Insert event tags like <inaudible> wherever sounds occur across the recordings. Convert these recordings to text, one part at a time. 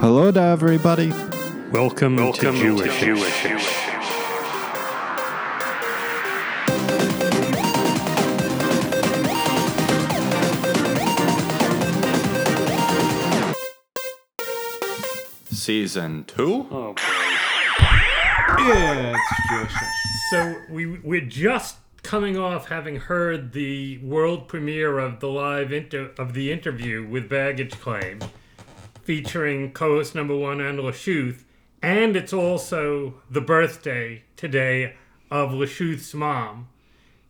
Hello to everybody. Welcome, Welcome to Jewish. to Jewish. Season 2? Oh boy. Yeah, it's Jewish. So we we're just coming off having heard the world premiere of the live inter- of the interview with Baggage Claim, featuring co-host number one and Lashuth, and it's also the birthday today of Lashuth's mom,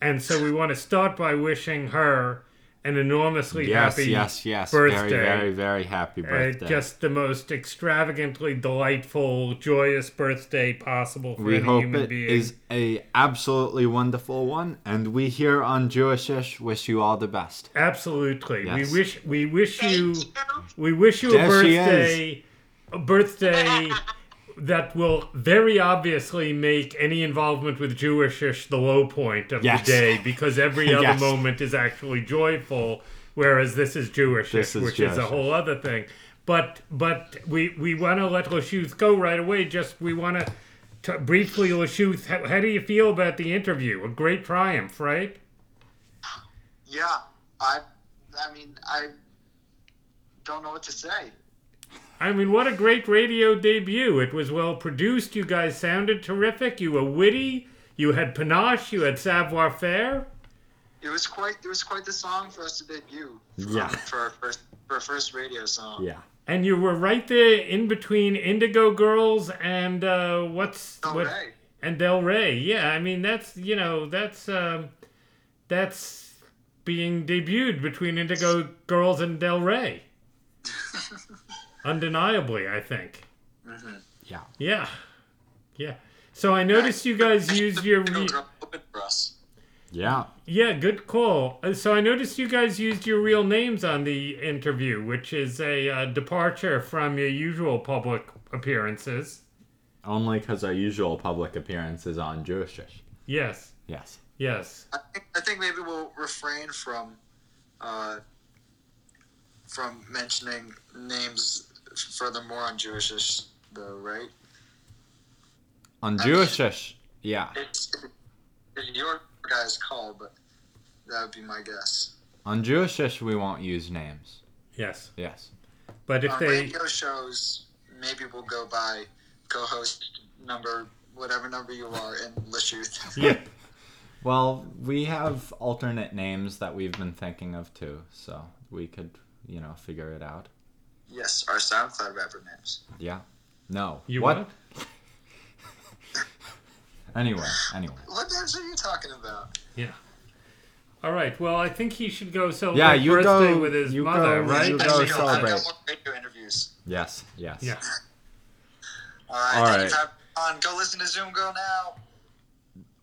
and so we want to start by wishing her an enormously Yes, happy yes, yes. birthday. Very, very, very happy Uh, birthday. just the most extravagantly delightful, joyous birthday possible for we any hope human it being. is a absolutely wonderful one, and we here on Jewishish wish you all the best. Absolutely. Yes. We wish we wish you we wish you a There she birthday a birthday that will very obviously make any involvement with Jewishish the low point of Yes. the day because every <laughs> other Yes. moment is actually joyful whereas this is Jewishish This is which is a whole other thing. But but we we want to let Lashuth go right away just we want to briefly Lashuth how, how do you feel about the interview? A great triumph, right? Yeah, I, I mean, I don't know what to say. I mean, what a great radio debut. It was well produced. You guys sounded terrific. You were witty. You had panache. You had savoir faire. It was quite, it was quite the song for us to debut. For, Yeah. For our first, for our first radio song. Yeah. And you were right there in between Indigo Girls and uh, what's Del what Rey. and Del Rey. Yeah, I mean that's you know that's um, that's being debuted between Indigo Girls and Del Rey. <laughs> Undeniably, I think. Yeah. Yeah, yeah. So I noticed you guys used <laughs> your. Re- drop open for us. Yeah. Yeah, good call. Uh, So I noticed you guys used your real names on the interview, which is a uh, departure from your usual public appearances. Only because our usual public appearance is on Jewishish. Yes, Yes. yes. I think, I think maybe we'll refrain from, uh, from mentioning names furthermore on Jewishish, though, right? On I mean- Jewishish, yeah. It's, it's your guys' call, but that would be my guess. On Jewishish, we won't use names. Yes. Yes. But if on they radio shows, maybe we'll go by co-host number, whatever number you are, in Lashuth. <laughs> Yeah. Well, we have alternate names that we've been thinking of too, so we could, you know, figure it out. Yes, our SoundCloud rapper names. Yeah. No. you what? what? <laughs> Anyway, anyway. What names are you talking about? Yeah. All right. Well, I think he should go celebrate Yeah, you birthday go- with his you mother, go- right? you I go think I've got more radio interviews. Yes, yes. Yeah. All right, All thank right. you for having me on. Go listen to Zoom Go now.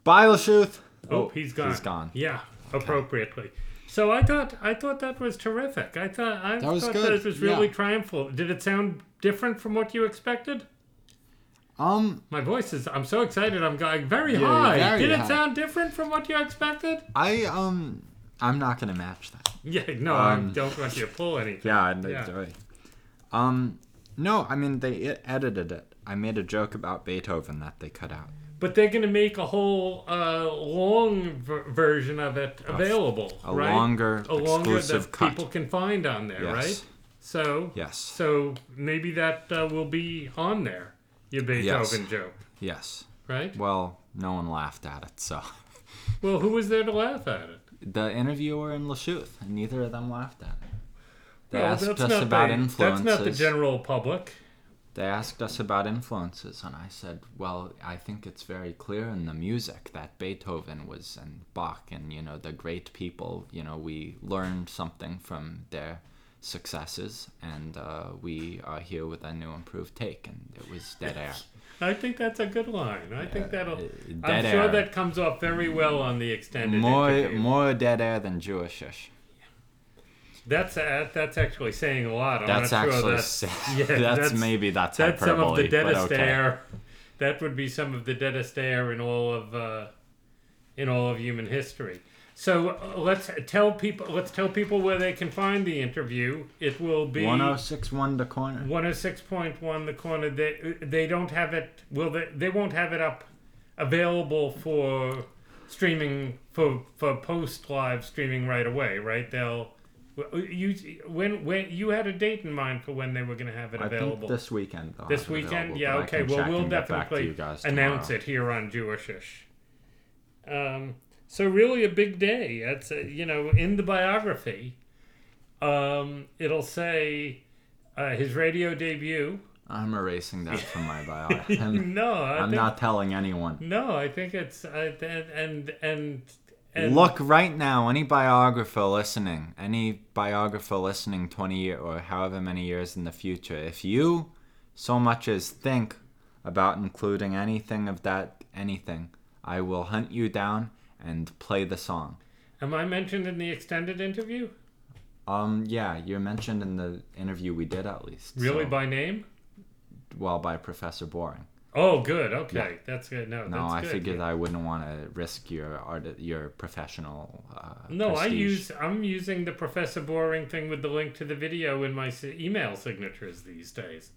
Bye, Lashuth. Oh, oh, he's gone. He's gone. Yeah, appropriately. So I thought I thought that was terrific. I thought I That was thought good, that was really yeah. triumphal. Did it sound different from what you expected? Um, My voice is. I'm so excited. I'm going very Yeah, high. very Did it high. sound different from what you expected? I um, I'm not gonna match that. Yeah. No, I Um, don't want you to pull anything. <laughs> Yeah, Yeah. right. Um, no, I mean they edited it. I made a joke about Beethoven that they cut out. But they're going to make a whole uh, long ver- version of it available, A right? longer, a longer exclusive that cut. people can find on there, Yes. right? So Yes. So maybe that uh, will be on there. Your Beethoven Yes. joke, Yes. right? Well, no one laughed at it, so <laughs> Well, who was there to laugh at it? the interviewer and Lashuth, and neither of them laughed at it. They Well, asked us about the, influences. That's not the general public. They asked us about influences, and I said, "Well, I think it's very clear in the music that Beethoven was and Bach and you know the great people. You know, we learned something from their successes, and uh, we are here with a new, improved take, and it was dead air. <laughs> I think that's a good line. I think that'll. I'm sure air. that comes off very well on the extended More, interview. more dead air than Jewishish. That's uh, that's actually saying a lot. I'm That's not sure actually, that's, sa- <laughs> yeah, <laughs> that's, that's maybe that's, That's some of the deadest okay. air. That would be some of the deadest air in all of uh, in all of human history. So uh, let's tell people. Let's tell people where they can find the interview. It will be 1061 the corner. 106.1 the corner. They they don't have it. Will they? They won't have it up available for streaming for for post live streaming right away, right? They'll. You when when you had a date in mind for when they were going to have it I available think this weekend. they'll this weekend? Yeah, okay. Well, we'll get back to definitely you guys announce it here on Jewishish. Um, so really a big day. It's uh, you know in the biography, um, it'll say uh, his radio debut. I'm erasing that from my bio. <laughs> No, I I'm think, not telling anyone. No, I think it's uh, and and and. And Look right now, any biographer listening, any biographer listening 20 year or however many years in the future, if you so much as think about including anything of that anything, I will hunt you down and play the song. Am I mentioned in the extended interview? Um, yeah, you're mentioned in the interview we did at least. Really, so- by name? well, by Professor Boring. Oh, good. Okay, that's good. No, No, that's I good. figured I wouldn't want to risk your art, your professional. Uh, No, I use. I'm using the Professor Boring thing with the link to the video in my email signatures these days.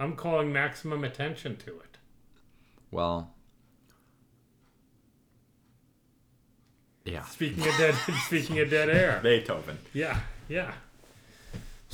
I'm calling maximum attention to it. Well. Yeah. Speaking <laughs> of dead, <laughs> speaking of dead air. Beethoven. Yeah, yeah.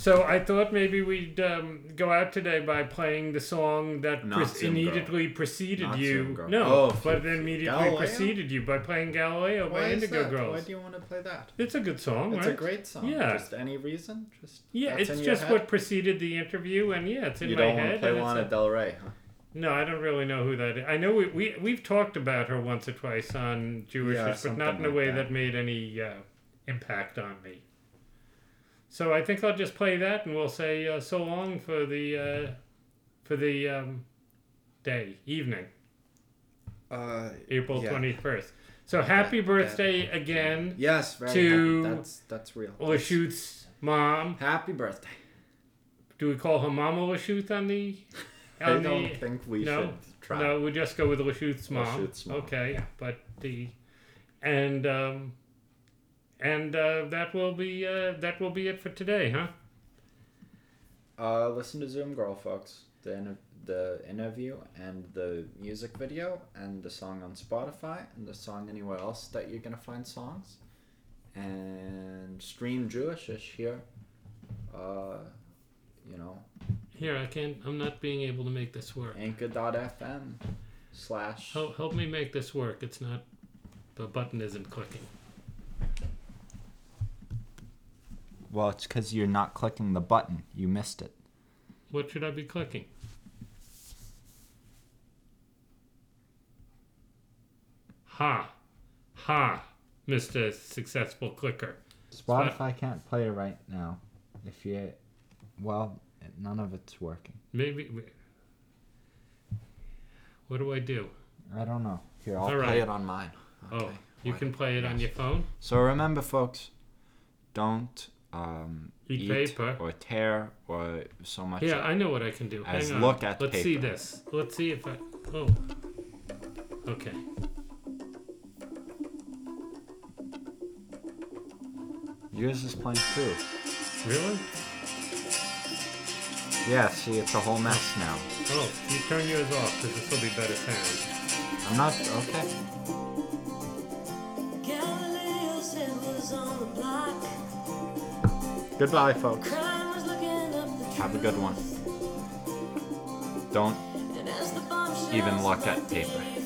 So I thought maybe we'd um, go out today by playing the song that Not pre- Zoom immediately preceded Not you. Zoom Girl. No, Oh, but f- immediately Galileo? preceded you by playing Galileo by Indigo Girls. Why do you want to play that? It's a good song, It's right? a great song. Yeah. Just any reason? Just yeah, that's in it's your just head? what preceded the interview, and yeah, it's in you my don't want head. to play and it's Lana a- Del Rey, huh? No, I don't really know who that is. I know we, we, we've talked about her once or twice on Jewish, Yeah, but not something in a like way that. that. made any uh, impact on me. So I think I'll just play that and we'll say uh, so long for the, uh, for the um, day, evening, Uh, April Yeah. 21st. So happy that- birthday again, yes, very To happy. That's that's real. Lashut's mom. Happy birthday. Do we call her Mama Lashut on the... <laughs> I On don't the, think we no, should try. No, we just go with Lashut's mom. Mom, Okay, yeah. but the and um, and uh, that will be uh, that will be it for today, huh? Uh, listen to Zoom Girl, folks. The inter- the interview and the music video and the song on Spotify and the song anywhere else that you're gonna find songs, and stream Jewishish here. Uh, you know, Here, I can't. I'm not being able to make this work. Anchor.fm slash. Help, help me make this work. It's not. The button isn't clicking. Well, it's because you're not clicking the button. You missed it. What should I be clicking? Ha, ha, Mister Successful Clicker. Spotify can't play it right now. If you, well, none of it's working. Maybe. What do I do? I don't know. Here, I'll All play it on mine. Oh, you Why- can play it on your phone. So remember, folks, don't um, Eat paper. or tear or so much. Yeah, I know what I can do. As Hang on. look at Let's see this. Let's see if I. Oh. Okay. Yours is playing too. Really? Yeah, see, it's a whole mess now. Oh, you turn yours off because this will be better sound. I'm not okay. Goodbye, folks. Have a good one. Don't even look at paper.